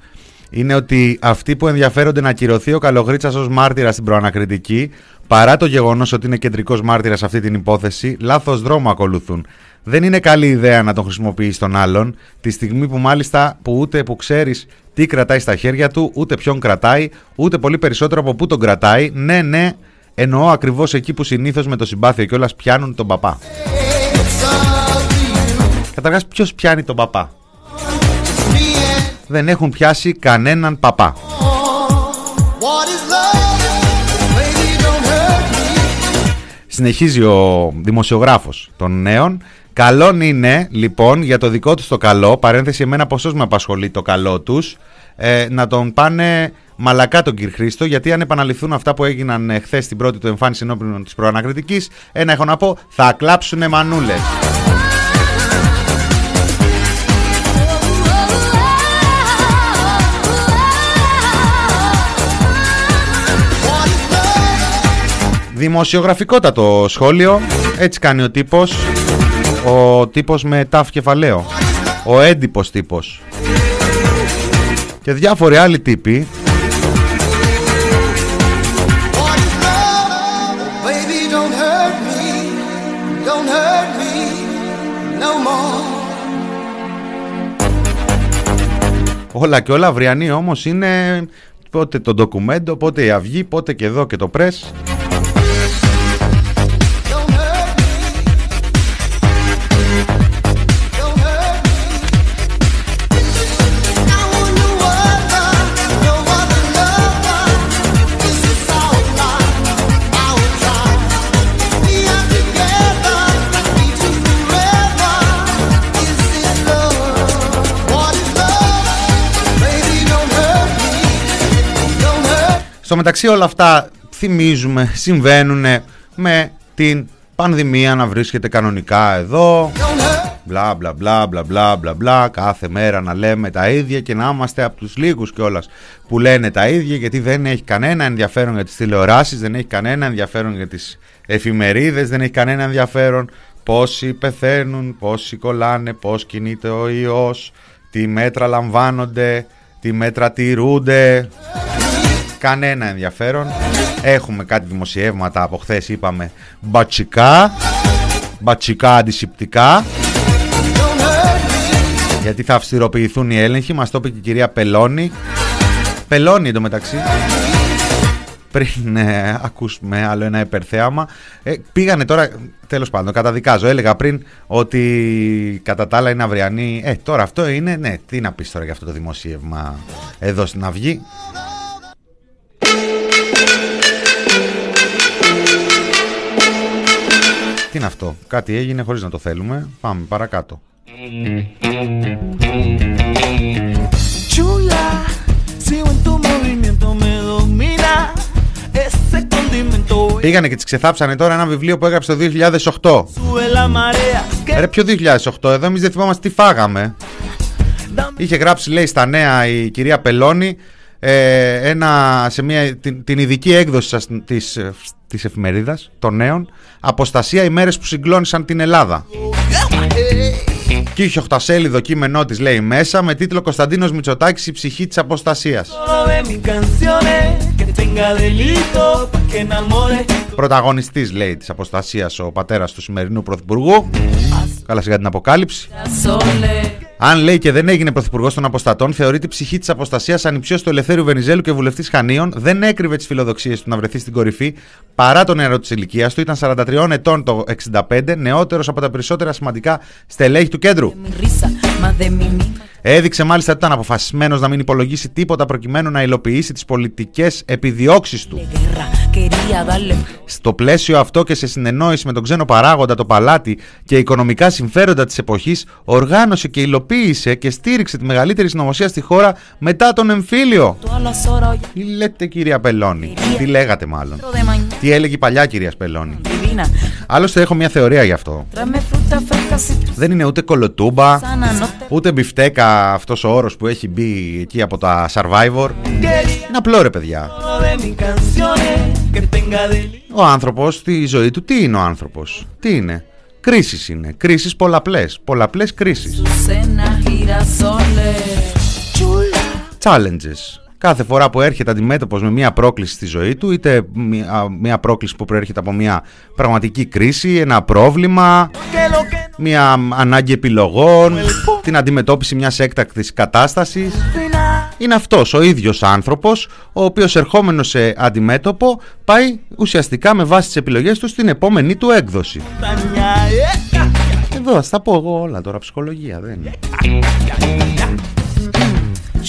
είναι ότι αυτοί που ενδιαφέρονται να ακυρωθεί ο Καλογρίτσας ως μάρτυρας στην προανακριτική παρά το γεγονός ότι είναι κεντρικός μάρτυρας σε αυτή την υπόθεση λάθος δρόμο ακολουθούν. Δεν είναι καλή ιδέα να τον χρησιμοποιείς τον άλλον τη στιγμή που μάλιστα που ούτε που ξέρεις τι κρατάει στα χέρια του, ούτε ποιον κρατάει, ούτε πολύ περισσότερο από πού τον κρατάει. Ναι, ναι, εννοώ ακριβώς εκεί που συνήθως με το συμπάθειο κιόλας πιάνουν τον παπά. Καταρχάς ποιος πιάνει τον παπά; Δεν έχουν πιάσει κανέναν παπά. What is love? Baby, don't hurt me. Συνεχίζει ο δημοσιογράφος των νέων. Καλόν είναι λοιπόν για το δικό τους το καλό, παρένθεση εμένα ποσός με απασχολεί το καλό τους, ε, να τον πάνε μαλακά τον κύριο Χρήστο, γιατί αν επαναληφθούν αυτά που έγιναν ε, χθες στην πρώτη του εμφάνιση ενώπιον της προανακριτικής, ένα έχω να πω, θα κλάψουνε μανούλες. Δημοσιογραφικότατο σχόλιο, έτσι κάνει ο τύπος, ο τύπος με τάφ κεφαλαίο, ο έντυπος τύπος. Και διάφοροι άλλοι τύποι What is love? Baby, don't hurt me. Don't hurt me no more. Όλα και όλα αυριανή όμως είναι πότε το ντοκουμέντο, πότε η Αυγή, πότε και εδώ και το πρες. Στο μεταξύ όλα αυτά θυμίζουμε, συμβαίνουν με την πανδημία να βρίσκεται κανονικά εδώ, Don't hurt Μπλα μπλα μπλα μπλα μπλα μπλα μπλα κάθε μέρα να λέμε τα ίδια και να είμαστε από τους λίγους κιόλας που λένε τα ίδια γιατί δεν έχει κανένα ενδιαφέρον για τις τηλεοράσεις, δεν έχει κανένα ενδιαφέρον για τις εφημερίδες, δεν έχει κανένα ενδιαφέρον πόσοι πεθαίνουν, πόσοι κολλάνε, πώς κινείται ο ιός, τι μέτρα λαμβάνονται, τι μέτρα τηρούνται. Κανένα ενδιαφέρον. Έχουμε κάτι δημοσιεύματα από χθες είπαμε μπατσικά, μπατσικά αντισηπτικά. Γιατί θα αυστηροποιηθούν οι έλεγχοι, μας το είπε και η κυρία Πελώνη. Πελώνη εντωμεταξύ πριν ε, ακούσουμε άλλο ένα υπερθέαμα. Ε, πήγανε τώρα, τέλος πάντων, καταδικάζω. Έλεγα πριν ότι κατά τα άλλα είναι αυριανή. Ε, τώρα αυτό είναι, ναι, τι να πεις τώρα για αυτό το δημοσίευμα εδώ στην Αυγή. Τι είναι αυτό, κάτι έγινε χωρίς να το θέλουμε. Πάμε παρακάτω. Chula, sigo en tu movimiento, me domina ese condimento. Πήγανε και τις ξεθάψανε τώρα ένα βιβλίο που έγραψε το 2008. Sube la marea, que Ρε ποιο 2008, εδώ εμείς δεν θυμόμαστε τι φάγαμε. Είχε γράψει λέει στα νέα η κυρία Πελώνη ε, ένα, σε μια, την, την ειδική έκδοση σας, της, ε, της εφημερίδας των νέων «Αποστασία οι μέρες που συγκλώνησαν την Ελλάδα». Και είχε οχτασέλιδο κείμενό της λέει μέσα με τίτλο «Κωνσταντίνος Μητσοτάκης η ψυχή της αποστασίας». solo de mis canciones, que tenga delito, pa' que enamore. Πρωταγωνιστής λέει της αποστασίας ο πατέρας του σημερινού πρωθυπουργού. Καλά σιγά την αποκάλυψη. Sole, Αν λέει και δεν έγινε πρωθυπουργός των αποστατών, θεωρείται η ψυχή της αποστασίας ανυψιός του Ελευθέρου Βενιζέλου και βουλευτής Χανίων, δεν έκρυβε τις φιλοδοξίες του να βρεθεί στην κορυφή παρά το νεαρό της ηλικίας του. Ήταν 43 ετών το 65, νεότερος από τα περισσότερα σημαντικά στελέχη του κέντρου. Mi risa, más de mi misma Έδειξε μάλιστα ότι ήταν αποφασισμένος να μην υπολογίσει τίποτα προκειμένου να υλοποιήσει τις πολιτικές επιδιώξεις του. guerra. Quería darle Στο πλαίσιο αυτό και σε συνεννόηση με τον ξένο παράγοντα, το παλάτι και οικονομικά συμφέροντα της εποχής, οργάνωσε και υλοποίησε και στήριξε τη μεγαλύτερη συνωμοσία στη χώρα μετά τον εμφύλιο. todas las horas. Oye, Τι λέτε, κυρία Πελώνη, τι λέγατε μάλλον; de mañana Τι έλεγε η παλιά κυρία Πελώνη; Divina. Άλλωστε, έχω μια θεωρία γι' αυτό. Tráeme fruta fresca si tú Δεν είναι ούτε κολοτούμπα, sana, no te ούτε μπιφτέκα αυτός ο όρος που έχει μπει εκεί από τα Survivor. quería. Είναι απλό ρε παιδιά. Solo de mis canciones, que tenga delito. Ο άνθρωπος στη ζωή του, τι είναι ο άνθρωπος, τι είναι; Κρίσεις είναι. Κρίσεις πολλαπλές. Πολλαπλές κρίσεις. Cena, girasoles. Chula. Challenges. Κάθε φορά που έρχεται αντιμέτωπος με μια πρόκληση στη ζωή του, είτε μια, μια πρόκληση που προέρχεται από μια πραγματική κρίση, ένα πρόβλημα, Que lo que no μια ανάγκη επιλογών, την αντιμετώπιση μιας έκτακτης κατάστασης. final. Είναι αυτός ο ίδιος άνθρωπος, ο οποίος ερχόμενος σε αντιμέτωπο πάει ουσιαστικά με βάση τις επιλογές του στην επόμενη του έκδοση. Montaña, eh. Εδώ, θα τα πω εγώ όλα τώρα, ψυχολογία δεν είναι.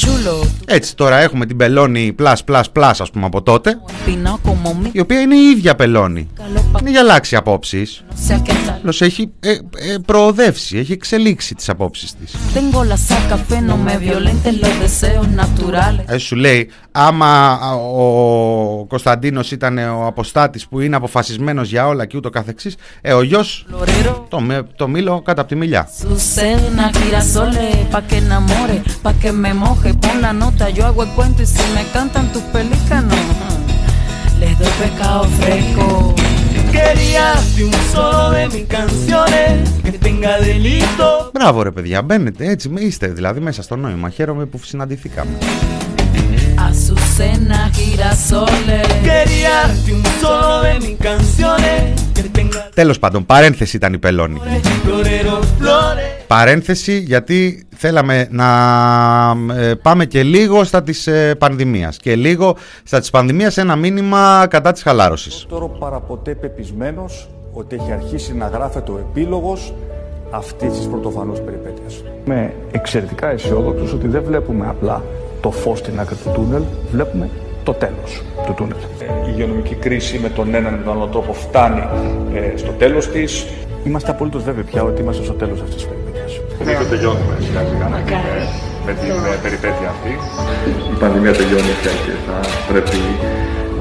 Chulo, Έτσι τώρα έχουμε την πελώνη plus plus plus ας πούμε από τότε, empinado como mi η οποία είναι η ίδια πελώνη. calor pa' Είναι για αλλάξει απόψεις. no sea que tal. Απλώς έχει ε, ε, προοδεύσει, έχει εξελίξει τις απόψεις της. Tengo la saca fe, no me violentes los deseos naturales. Ε, σου λέει, άμα α, ο Κωνσταντίνος ήταν ο αποστάτης που είναι αποφασισμένος για όλα και ούτω καθεξής, ε, ο γιος Florero, το, με- το μήλο κατά από τη μιλιά. Sucena, girasoles, pa' que enamore, pa' que me moje, pon la nota, yo hago el cuento y si me cantan tus pelícanos, les doy pescado fresco. Quería un solo de mis canciones que tenga delito. Μπράβο ρε παιδιά, μπαίνετε έτσι, με- είστε δηλαδή μέσα στο νόημα. Χαίρομαι που συναντηθήκαμε. Azucena, girasoles. Quería un solo de mis canciones que tenga Τέλος πάντων, παρένθεση ήταν η πελώνη. florero, flores. Παρένθεση γιατί θέλαμε να ε, πάμε και λίγο στα της ε, πανδημίας και λίγο στα της πανδημίας ένα μήνυμα κατά της χαλάρωσης. Τώρα παραποτέ πεπισμένος ότι έχει αρχίσει να γράφεται ο επίλογος αυτής της πρωτοφανούς περιπέτειας. Είμαι εξαιρετικά αισιόδοξος ότι δεν βλέπουμε απλά το φως στην άκρη του τούνελ, βλέπουμε το τέλος του τούνελ. Η υγειονομική κρίση με τον έναν ή τον άλλο τρόπο φτάνει ε, στο τέλος της. Είμαστε απολύτως βέβαιοι πια ότι είμαστε στο τέλος αυτής της περιπέτειας. Νομίζω τελειώνουμε σιγά σιγά με την, με την ε, περιπέτεια αυτή. Η πανδημία τελειώνει πια και θα πρέπει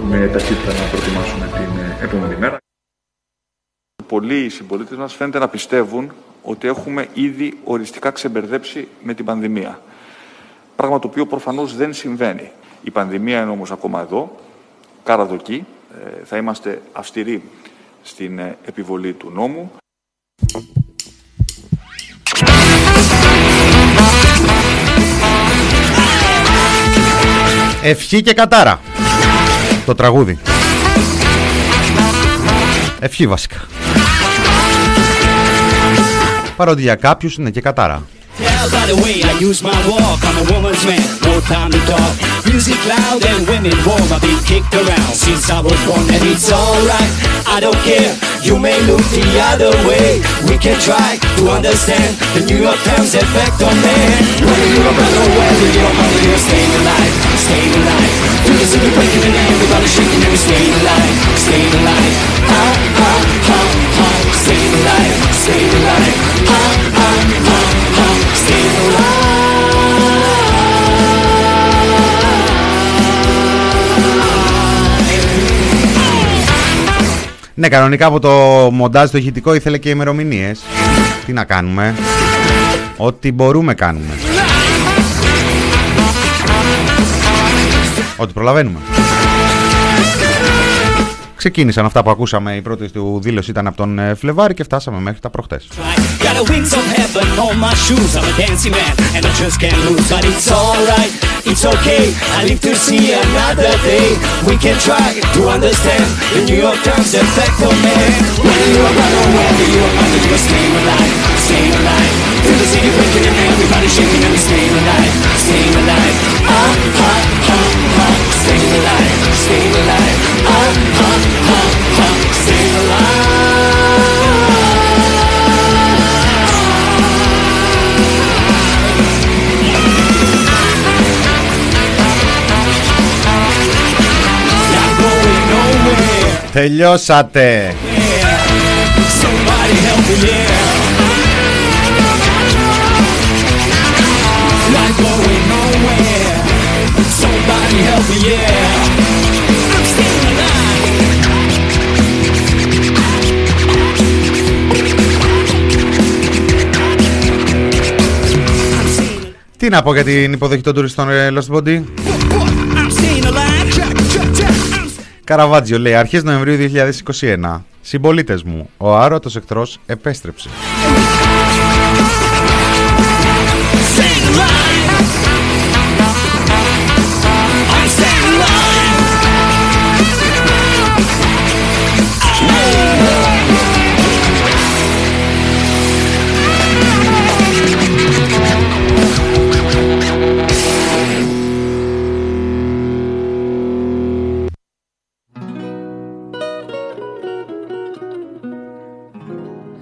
με ταχύτητα να προετοιμάσουμε την ε, επόμενη μέρα. Πολλοί συμπολίτες μας φαίνεται να πιστεύουν ότι έχουμε ήδη οριστικά ξεμπερδέψει με την πανδημία. Πράγμα το οποίο προφανώς δεν συμβαίνει. Η πανδημία είναι όμως ακόμα εδώ, καραδοκή. Ε, θα είμαστε αυστηροί στην ε, επιβολή του νόμου. Ευχή και κατάρα. Το τραγούδι. Ευχή βασικά. Παρότι για κάποιους είναι και κατάρα. Tell by the way I use my walk, I'm a woman's man, no time to talk. Music loud and women warm, I've been kicked around since I was born, and it's alright, I don't care. You may look the other way, we can try to understand the New York Times effect on man. Whether you're a brother or whether you're a mother, you're staying alive, staying alive. Through the city breaking and everybody shaking, and staying alive, staying alive. Ha ha ha ha, staying alive, staying alive. Ha ha ha ha, staying alive. Ναι, κανονικά από το μοντάζ το ηχητικό ήθελε και ημερομηνίες. Τι να κάνουμε; Ό,τι μπορούμε κάνουμε. Ό,τι προλαβαίνουμε. Ξεκίνησαν αυτά που ακούσαμε. Η πρώτη του δήλωση ήταν από τον ε, Φλεβάρη και φτάσαμε μέχρι τα προχτές. Got it's okay. I live to see another day. We can try to understand the New York Times effect on man. Whether you're brother or whether you're mother, you're staying alive, staying alive. Through the city breaking and everybody shaking and we're staying alive, staying alive. Ah, ha, ha, ha, staying alive, staying alive. Ah, ha, ha, ha, staying alive. Alive. Τι να πω για την υποδοχή των τουριστών ε, Lost Body. Καραβάτζιο λέει αρχές Νοεμβρίου 2021. Συμπολίτες μου, ο άρωτος εχθρός επέστρεψε. staying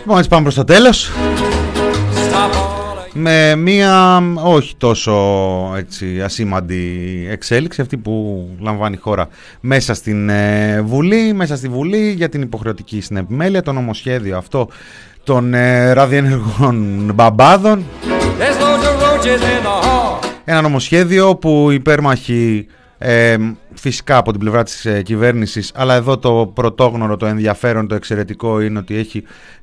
Λοιπόν, έτσι πάμε προς το τέλος. Stop all of Με μία όχι τόσο έτσι, ασήμαντη εξέλιξη αυτή που λαμβάνει η χώρα μέσα στην ε, Βουλή, μέσα στη Βουλή για την υποχρεωτική συνεπιμέλεια, το νομοσχέδιο αυτό των ε, ραδιενεργών μπαμπάδων. There's loads of roaches in the hall. Ένα νομοσχέδιο που υπέρμαχοι ε, φυσικά από την πλευρά της ε, κυβέρνησης αλλά εδώ το πρωτόγνωρο, το ενδιαφέρον, το εξαιρετικό είναι ότι έχει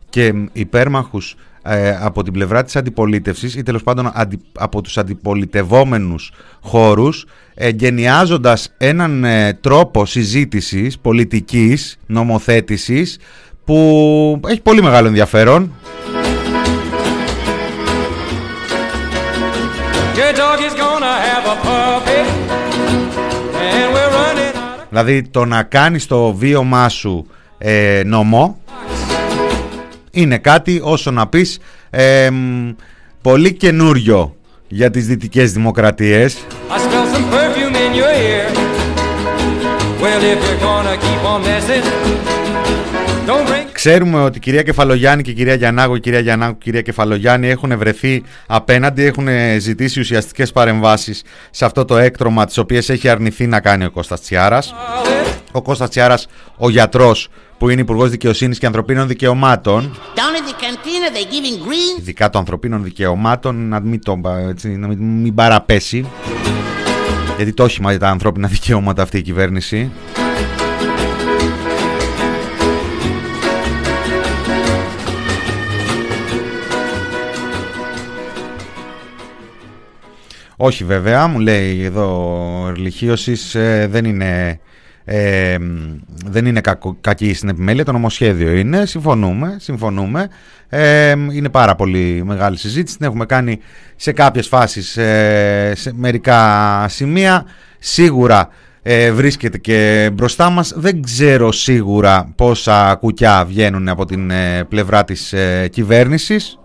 και υπέρμαχους ε, από την πλευρά της αντιπολίτευσης ή τέλος πάντων αντι- από τους αντιπολιτευόμενους χώρους εγκαινιάζοντας έναν ε, τρόπο συζήτησης, πολιτικής, νομοθέτησης που έχει πολύ μεγάλο ενδιαφέρον. Your dog is gonna have a Δηλαδή το να κάνεις το βίωμά σου ε, νομό είναι κάτι όσο να πεις ε, μ, πολύ καινούριο για τις δυτικές δημοκρατίες I smell some perfume in your ear. Well, if you're gonna keep on messing, don't bring. Ξέρουμε ότι η κυρία Κεφαλογιάννη και η κυρία Γιαννάκου, η κυρία Γιαννάκου και η κυρία Κεφαλογιάννη έχουν βρεθεί απέναντι, έχουν ζητήσει ουσιαστικές παρεμβάσεις σε αυτό το έκτρωμα, τις οποίες έχει αρνηθεί να κάνει ο Κώστας Τσιάρας. Ο Κώστας Τσιάρας, ο γιατρός που είναι Υπουργός Δικαιοσύνης και Ανθρωπίνων Δικαιωμάτων, Down at the cantina, they're giving green. ειδικά των ανθρωπίνων δικαιωμάτων, να μην, το, έτσι, να μην, μην παραπέσει. Γιατί το όχημα για τα ανθρώπινα δικαιώματα αυτή η κυβέρνηση. Όχι βέβαια, μου λέει εδώ ο Ερλιχίωσης, ε, δεν είναι, ε, δεν είναι κακο- κακή στην επιμέλεια, το νομοσχέδιο είναι, συμφωνούμε, συμφωνούμε. Ε, είναι πάρα πολύ μεγάλη συζήτηση, την έχουμε κάνει σε κάποιες φάσεις, ε, σε μερικά σημεία. Σίγουρα ε, βρίσκεται και μπροστά μας. Δεν ξέρω σίγουρα πόσα κουκιά βγαίνουν από την ε, πλευρά της ε, κυβέρνησης.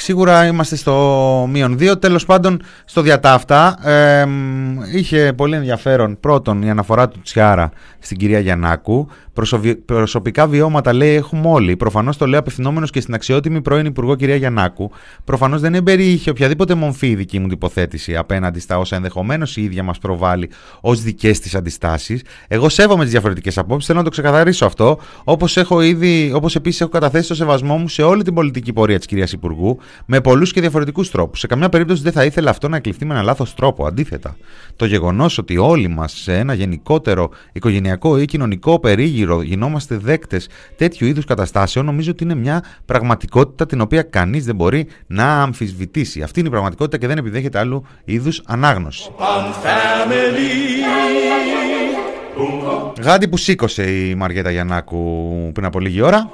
Σίγουρα είμαστε στο μείον 2. Τέλος πάντων, στο διατάφτα ε, μ, είχε πολύ ενδιαφέρον πρώτον η αναφορά του Τσιάρα στην κυρία Γιαννάκου. Προσοβι- Προσωπικά βιώματα λέει έχουμε όλοι. Προφανώς το λέω απευθυνόμενος και στην αξιότιμη πρώην Υπουργό κυρία Γιαννάκου. Προφανώς δεν εμπεριείχε οποιαδήποτε μομφή η δική μου τοποθέτηση απέναντι στα όσα ενδεχομένως η ίδια μας προβάλλει ως δικές της αντιστάσεις. Εγώ σέβομαι τις διαφορετικές απόψεις, θέλω να το ξεκαθαρίσω αυτό. Όπως, έχω ήδη, όπως επίσης έχω καταθέσει το σεβασμό μου σε όλη την πολιτική πορεία της κυρίας Υπουργού με πολλούς και διαφορετικούς τρόπους. Σε καμιά περίπτωση δεν θα ήθελα αυτό να εκλειφθεί με ένα λάθος τρόπο. Αντίθετα, το γεγονός ότι όλοι μας σε ένα γενικότερο οικογενειακό ή κοινωνικό περίγυρο γινόμαστε δέκτες τέτοιου είδους καταστάσεων νομίζω ότι είναι μια πραγματικότητα την οποία κανείς δεν μπορεί να αμφισβητήσει. Αυτή είναι η πραγματικότητα και δεν επιδέχεται άλλου είδους ανάγνωση. Γάντι που σήκωσε η Μαριέτα Γιαννάκου πριν από λίγη ώρα.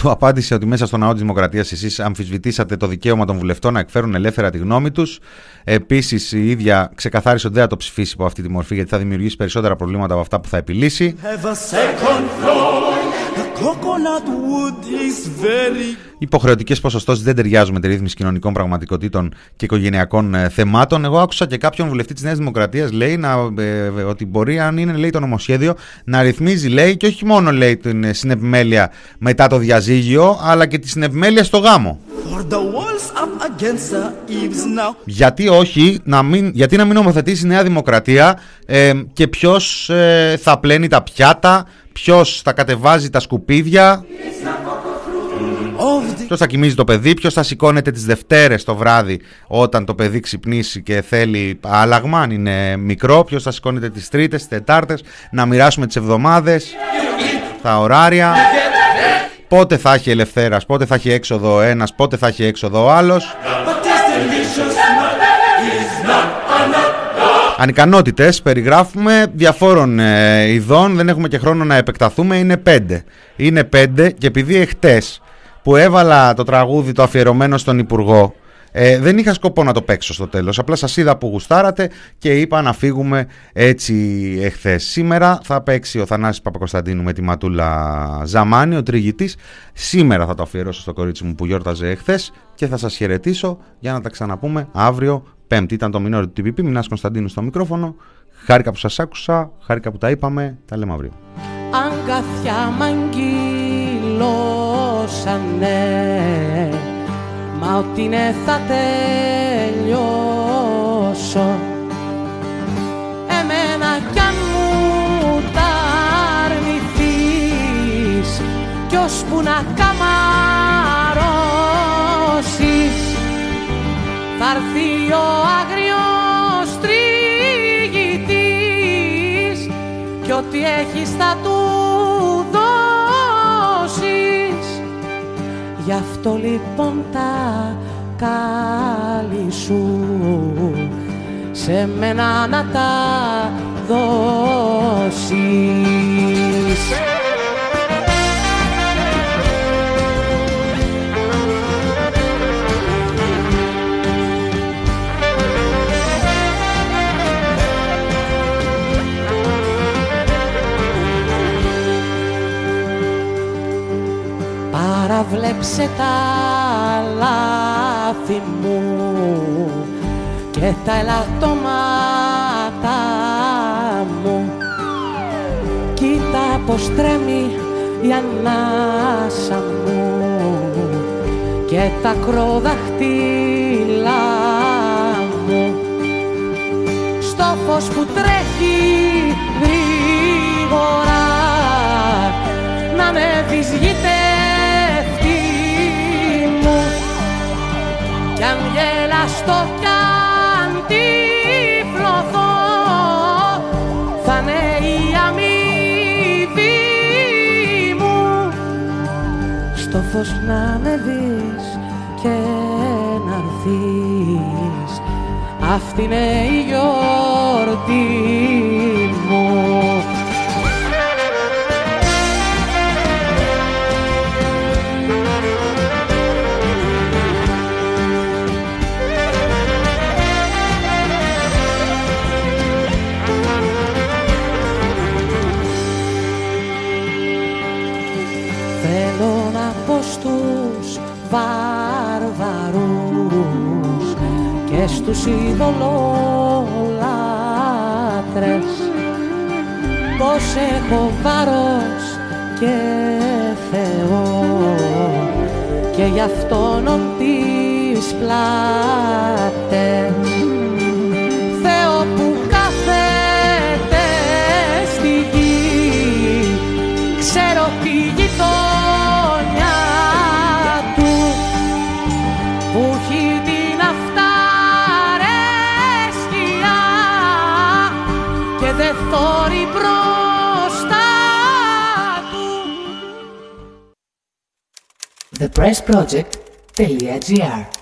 Του απάντησε ότι μέσα στο ναό της Δημοκρατίας εσείς αμφισβητήσατε το δικαίωμα των βουλευτών να εκφέρουν ελεύθερα τη γνώμη τους. Επίσης, η ίδια ξεκαθάρισε ότι δεν θα το ψηφίσει από αυτή τη μορφή γιατί θα δημιουργήσει περισσότερα προβλήματα από αυτά που θα επιλύσει. Have a Υποχρεωτικές ποσοστώσεις δεν ταιριάζουν με τη ρύθμιση κοινωνικών πραγματικότητων και οικογενειακών ε, θεμάτων. Εγώ άκουσα και κάποιον βουλευτή της Νέας Δημοκρατίας λέει να, ε, ότι μπορεί, αν είναι λέει, το νομοσχέδιο, να ρυθμίζει λέει και όχι μόνο λέει την ε, συνεπιμέλεια μετά το διαζύγιο, αλλά και τη συνεπιμέλεια στο γάμο. for the walls up against the eaves now. Γιατί όχι, να μην, γιατί να μην νομοθετήσει η Νέα Δημοκρατία ε, και ποιος θα πλένει τα πιάτα, ποιος θα κατεβάζει τα σκουπίδια, ποιος θα κοιμίζει το παιδί, ποιος θα σηκώνεται τις Δευτέρες το βράδυ όταν το παιδί ξυπνήσει και θέλει άλλαγμα, αν είναι μικρό, ποιος θα σηκώνεται τις Τρίτες, τις Τετάρτες, να μοιράσουμε τις εβδομάδες, τα ωράρια. Πότε θα έχει ελευθέρας, πότε θα έχει έξοδο ο ένας, πότε θα έχει έξοδο ο άλλος. Not a nut. Ανικανότητες περιγράφουμε διαφόρων ε, ειδών, δεν έχουμε και χρόνο να επεκταθούμε, είναι πέντε. Είναι πέντε και επειδή εχτες που έβαλα το τραγούδι το αφιερωμένο στον Υπουργό, ε, δεν είχα σκοπό να το παίξω στο τέλος, απλά σας είδα που γουστάρατε και είπα να φύγουμε έτσι εχθές. Σήμερα θα παίξει ο Θανάσης Παπακοσταντίνου με τη Ματούλα Ζαμάνη, ο τριγητής. Σήμερα θα το αφιερώσω στο κορίτσι μου που γιόρταζε εχθές και θα σας χαιρετήσω για να τα ξαναπούμε αύριο Πέμπτη. Ήταν το μινόριο του TPP, Μινάς Κωνσταντίνου στο μικρόφωνο. Χάρηκα που σας άκουσα, χάρηκα που τα είπαμε, τα λέμε αύριο. αγκαθιά μ' αγγυλώσανε Μα ότι είναι θα τελειώσω Εμένα κι αν μου τα αρνηθείς Κι ώσπου να καμαρώσεις Θα έρθει ο άγριος τριγητής κι ό,τι έχεις θα του δώσεις. Γι' αυτό λοιπόν τα καλή σου σε μένα να τα δώσεις Παραβλέψε τα άλλα λάθη μου και τα ελαττώματα μου. Κοίτα πως τρέμει η ανάσα μου και τα κρόδαχτυλά μου. Στο φως που τρέχει στο φως να με δεις και να έρθεις. Αυτή είναι η γιορτή και στους ειδωλολάτρες πως έχω βάρος και Θεό και γι' αυτόν τις πλάτες pressproject.gr